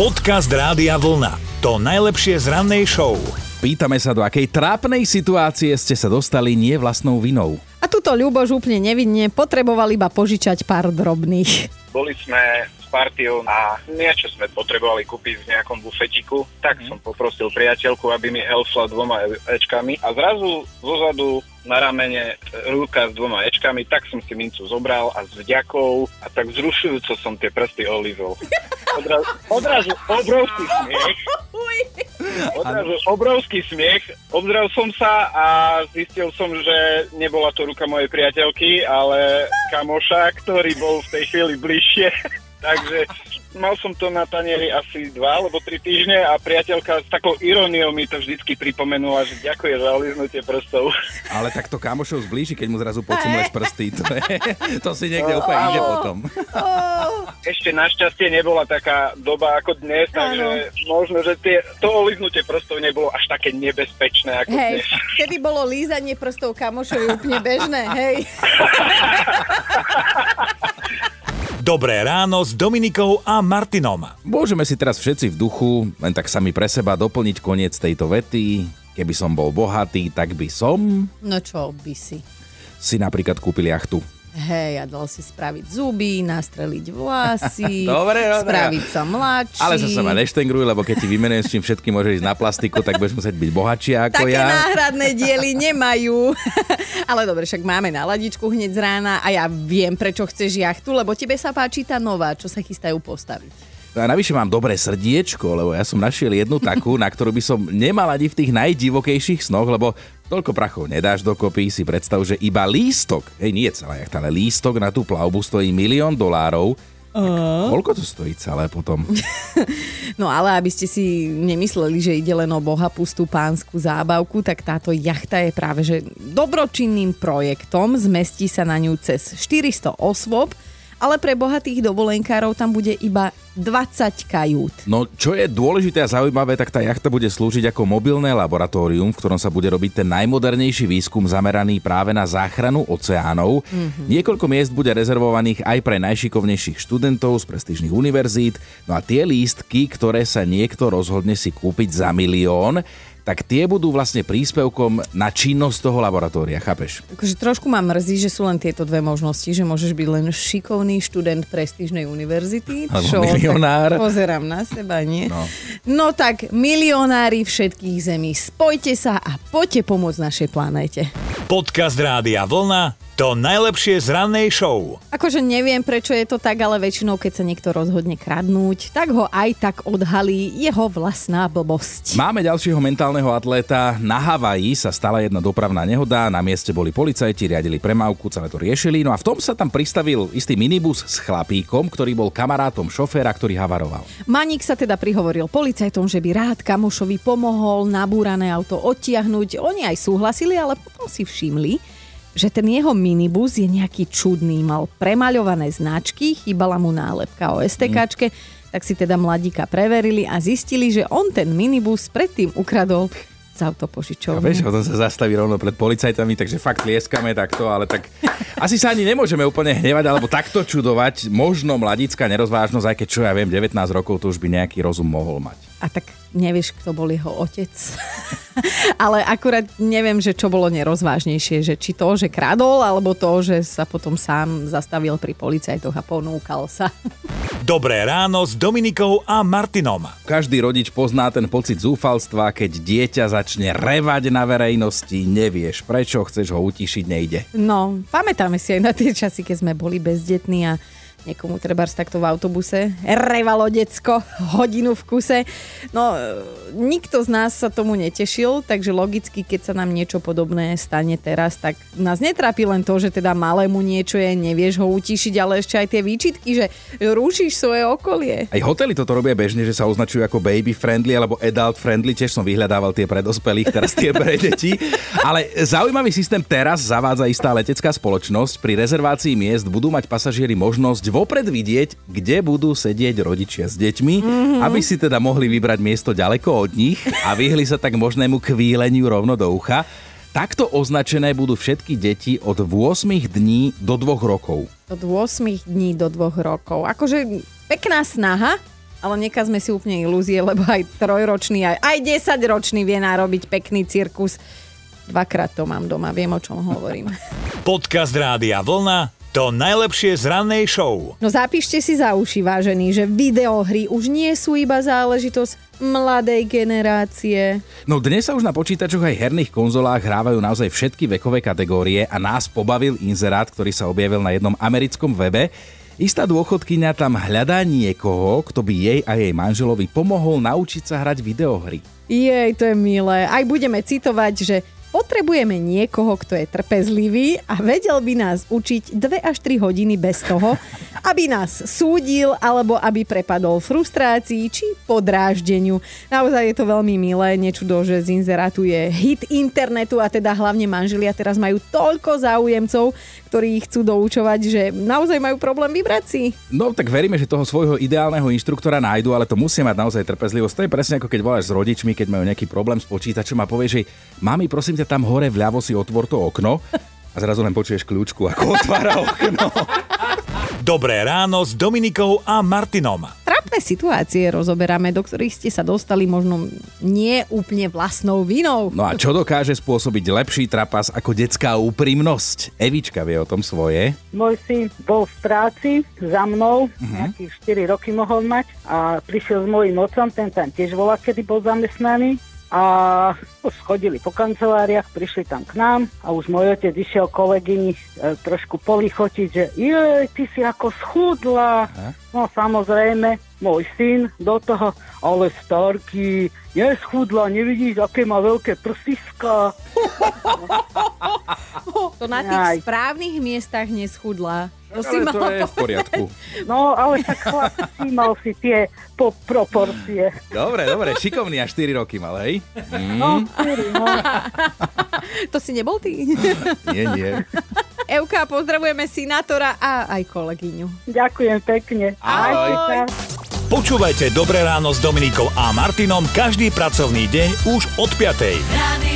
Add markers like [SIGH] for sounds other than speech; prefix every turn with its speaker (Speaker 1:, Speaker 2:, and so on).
Speaker 1: Podcast Rádia Vlna. To najlepšie z rannej show.
Speaker 2: Pýtame sa, do akej trápnej situácie ste sa dostali nie vlastnou vinou.
Speaker 3: A tuto Ľuboš úplne nevinne potreboval iba požičať pár drobných.
Speaker 4: Boli sme s partiou a niečo sme potrebovali kúpiť v nejakom bufetiku, tak som poprosil priateľku, aby mi helfla dvoma ečkami a zrazu zozadu na ramene ruka s dvoma ečkami, tak som si mincu zobral a s vďakou a tak zrušujúco som tie prsty olizol. [LAUGHS] Odrazu, odrazu obrovský smiech. Odrazu obrovský smiech. Obzrel som sa a zistil som, že nebola to ruka mojej priateľky, ale kamoša, ktorý bol v tej chvíli bližšie. [LAUGHS] Takže mal som to na tanieri asi dva alebo tri týždne a priateľka s takou iróniou mi to vždycky pripomenula, že ďakuje za oliznutie prstov.
Speaker 2: Ale tak to kamošov zblíži, keď mu zrazu podsumuješ prsty. To, je, [LAUGHS] to si niekde úplne ide potom.
Speaker 4: Ešte našťastie nebola taká doba ako dnes, takže možno, že tie, to oliznutie prstov nebolo až také nebezpečné ako
Speaker 3: Hej,
Speaker 4: dnes. [LAUGHS]
Speaker 3: kedy bolo lízanie prstov kamošovi úplne bežné, hej. [LAUGHS]
Speaker 1: Dobré ráno s Dominikou a Martinom.
Speaker 2: Môžeme si teraz všetci v duchu, len tak sami pre seba doplniť koniec tejto vety. Keby som bol bohatý, tak by som
Speaker 3: No čo by si?
Speaker 2: si napríklad kúpil jachtu.
Speaker 3: Hej, a dal si spraviť zuby, nastreliť vlasy, [LAUGHS]
Speaker 2: Dobre, dobre.
Speaker 3: spraviť sa mladší.
Speaker 2: Ale sa sa ma neštengruj, lebo keď ti vymenujem s čím všetkým môžeš ísť na plastiku, tak budeš musieť byť bohatší ako
Speaker 3: Také
Speaker 2: ja.
Speaker 3: náhradné diely nemajú. [LAUGHS] Ale dobre, však máme na ladičku hneď z rána a ja viem, prečo chceš jachtu, lebo tebe sa páči tá nová, čo sa chystajú postaviť.
Speaker 2: A navyše mám dobré srdiečko, lebo ja som našiel jednu [LAUGHS] takú, na ktorú by som nemal ani v tých najdivokejších snoch, lebo toľko prachov nedáš dokopy, si predstav, že iba lístok, hej, nie celá jachta, ale lístok na tú plavbu stojí milión dolárov. Uh. Koľko to stojí celé potom? [LAUGHS]
Speaker 3: No ale aby ste si nemysleli, že ide len o boha pustú pánsku zábavku, tak táto jachta je práve že dobročinným projektom, zmestí sa na ňu cez 400 osôb, ale pre bohatých dovolenkárov tam bude iba 20 kajút.
Speaker 2: No čo je dôležité a zaujímavé, tak tá jachta bude slúžiť ako mobilné laboratórium, v ktorom sa bude robiť ten najmodernejší výskum zameraný práve na záchranu oceánov. Mm-hmm. Niekoľko miest bude rezervovaných aj pre najšikovnejších študentov z prestížnych univerzít. No a tie lístky, ktoré sa niekto rozhodne si kúpiť za milión, tak tie budú vlastne príspevkom na činnosť toho laboratória, chápeš?
Speaker 3: Akože trošku ma mrzí, že sú len tieto dve možnosti, že môžeš byť len šikovný študent prestížnej univerzity.
Speaker 2: Alebo milionár.
Speaker 3: Tak pozerám na seba, nie?
Speaker 2: No.
Speaker 3: no tak, milionári všetkých zemí, spojte sa a poďte pomôcť našej planéte.
Speaker 1: Podcast Rádia Vlna. To najlepšie z rannej show.
Speaker 3: Akože neviem, prečo je to tak, ale väčšinou, keď sa niekto rozhodne kradnúť, tak ho aj tak odhalí jeho vlastná blbosť.
Speaker 2: Máme ďalšieho mentálneho atléta. Na Havaji sa stala jedna dopravná nehoda, na mieste boli policajti, riadili premávku, celé to riešili. No a v tom sa tam pristavil istý minibus s chlapíkom, ktorý bol kamarátom šoféra, ktorý havaroval.
Speaker 3: Maník sa teda prihovoril policajtom, že by rád kamošovi pomohol nabúrané auto odtiahnuť. Oni aj súhlasili, ale potom si všimli, že ten jeho minibus je nejaký čudný, mal premaľované značky, chýbala mu nálepka o STKčke, tak si teda mladíka preverili a zistili, že on ten minibus predtým ukradol z
Speaker 2: A
Speaker 3: autopožičovne.
Speaker 2: vieš, potom sa zastaví rovno pred policajtami, takže fakt lieskame takto, ale tak asi sa ani nemôžeme úplne hnevať alebo takto čudovať. Možno mladická nerozvážnosť, aj keď čo ja viem, 19 rokov to už by nejaký rozum mohol mať.
Speaker 3: A tak nevieš, kto bol jeho otec. [LAUGHS] Ale akurát neviem, že čo bolo nerozvážnejšie, že či to, že kradol, alebo to, že sa potom sám zastavil pri policajtoch a ponúkal sa. [LAUGHS]
Speaker 1: Dobré ráno s Dominikou a Martinom.
Speaker 2: Každý rodič pozná ten pocit zúfalstva, keď dieťa začne revať na verejnosti, nevieš prečo, chceš ho utišiť, nejde.
Speaker 3: No, pamätáme si aj na tie časy, keď sme boli bezdetní a niekomu treba takto v autobuse revalo decko [LAUGHS] hodinu v kuse. No, e, nikto z nás sa tomu netešil, takže logicky, keď sa nám niečo podobné stane teraz, tak nás netrápi len to, že teda malému niečo je, nevieš ho utišiť, ale ešte aj tie výčitky, že rúšiš svoje okolie.
Speaker 2: Aj hotely toto robia bežne, že sa označujú ako baby friendly alebo adult friendly, tiež som vyhľadával tie pre dospelých, teraz tie pre deti. Ale zaujímavý systém teraz zavádza istá letecká spoločnosť. Pri rezervácii miest budú mať pasažieri možnosť vopred vidieť, kde budú sedieť rodičia s deťmi, mm-hmm. aby si teda mohli vybrať miesto ďaleko od nich a vyhli sa tak možnému kvíleniu rovno do ucha. Takto označené budú všetky deti od 8 dní do 2 rokov.
Speaker 3: Od 8 dní do 2 rokov. Akože pekná snaha, Ale nekazme si úplne ilúzie, lebo aj trojročný, aj, aj 10-ročný vie narobiť pekný cirkus. Dvakrát to mám doma, viem, o čom hovorím.
Speaker 1: Podcast Rádia Vlna to najlepšie z rannej show.
Speaker 3: No zapíšte si za uši, vážení, že videohry už nie sú iba záležitosť mladej generácie.
Speaker 2: No dnes sa už na počítačoch aj herných konzolách hrávajú naozaj všetky vekové kategórie a nás pobavil inzerát, ktorý sa objavil na jednom americkom webe. Istá dôchodkyňa tam hľadá niekoho, kto by jej a jej manželovi pomohol naučiť sa hrať videohry.
Speaker 3: Jej, to je milé. Aj budeme citovať, že Potrebujeme niekoho, kto je trpezlivý a vedel by nás učiť 2 až 3 hodiny bez toho, aby nás súdil alebo aby prepadol frustrácii či podráždeniu. Naozaj je to veľmi milé, nečudo, že z inzerátu je hit internetu a teda hlavne manželia teraz majú toľko záujemcov, ktorí ich chcú doučovať, že naozaj majú problém vybrať si.
Speaker 2: No tak veríme, že toho svojho ideálneho inštruktora nájdu, ale to musí mať naozaj trpezlivosť. To je presne ako keď voláš s rodičmi, keď majú nejaký problém s počítačom a povieš, že mami, prosím ťa, tam hore vľavo si otvor to okno a zrazu len počuješ kľúčku, ako otvára okno.
Speaker 1: Dobré ráno s Dominikou a Martinom.
Speaker 3: Trápne situácie rozoberáme, do ktorých ste sa dostali možno nie úplne vlastnou vinou.
Speaker 2: No a čo dokáže spôsobiť lepší trapas ako detská úprimnosť? Evička vie o tom svoje.
Speaker 5: Môj syn bol v práci za mnou, uh-huh. nejakých 4 roky mohol mať a prišiel s mojím otcom, ten tam tiež volá, kedy bol zamestnaný a chodili po kanceláriách, prišli tam k nám a už môj otec išiel kolegyni e, trošku polichotiť, že je, ty si ako schudla. A? No samozrejme, môj syn do toho, ale starky, neschudla, nevidíš, aké má veľké prsiska. [LAUGHS]
Speaker 3: To na tých Aj. správnych miestach neschudla.
Speaker 2: To si ale to je v poriadku. [LAUGHS]
Speaker 5: No, ale tak chlap si mal si tie po proporcie.
Speaker 2: Dobre, dobre, šikovný až 4 roky mal, hej?
Speaker 5: Mm. No, 4, no. [LAUGHS]
Speaker 3: To si nebol ty? [LAUGHS]
Speaker 2: Nie, nie.
Speaker 3: Euka, pozdravujeme sinátora a aj kolegyňu.
Speaker 5: Ďakujem pekne.
Speaker 3: Ahoj. Ahoj.
Speaker 1: Počúvajte Dobré ráno s Dominikou a Martinom každý pracovný deň už od 5. Rány.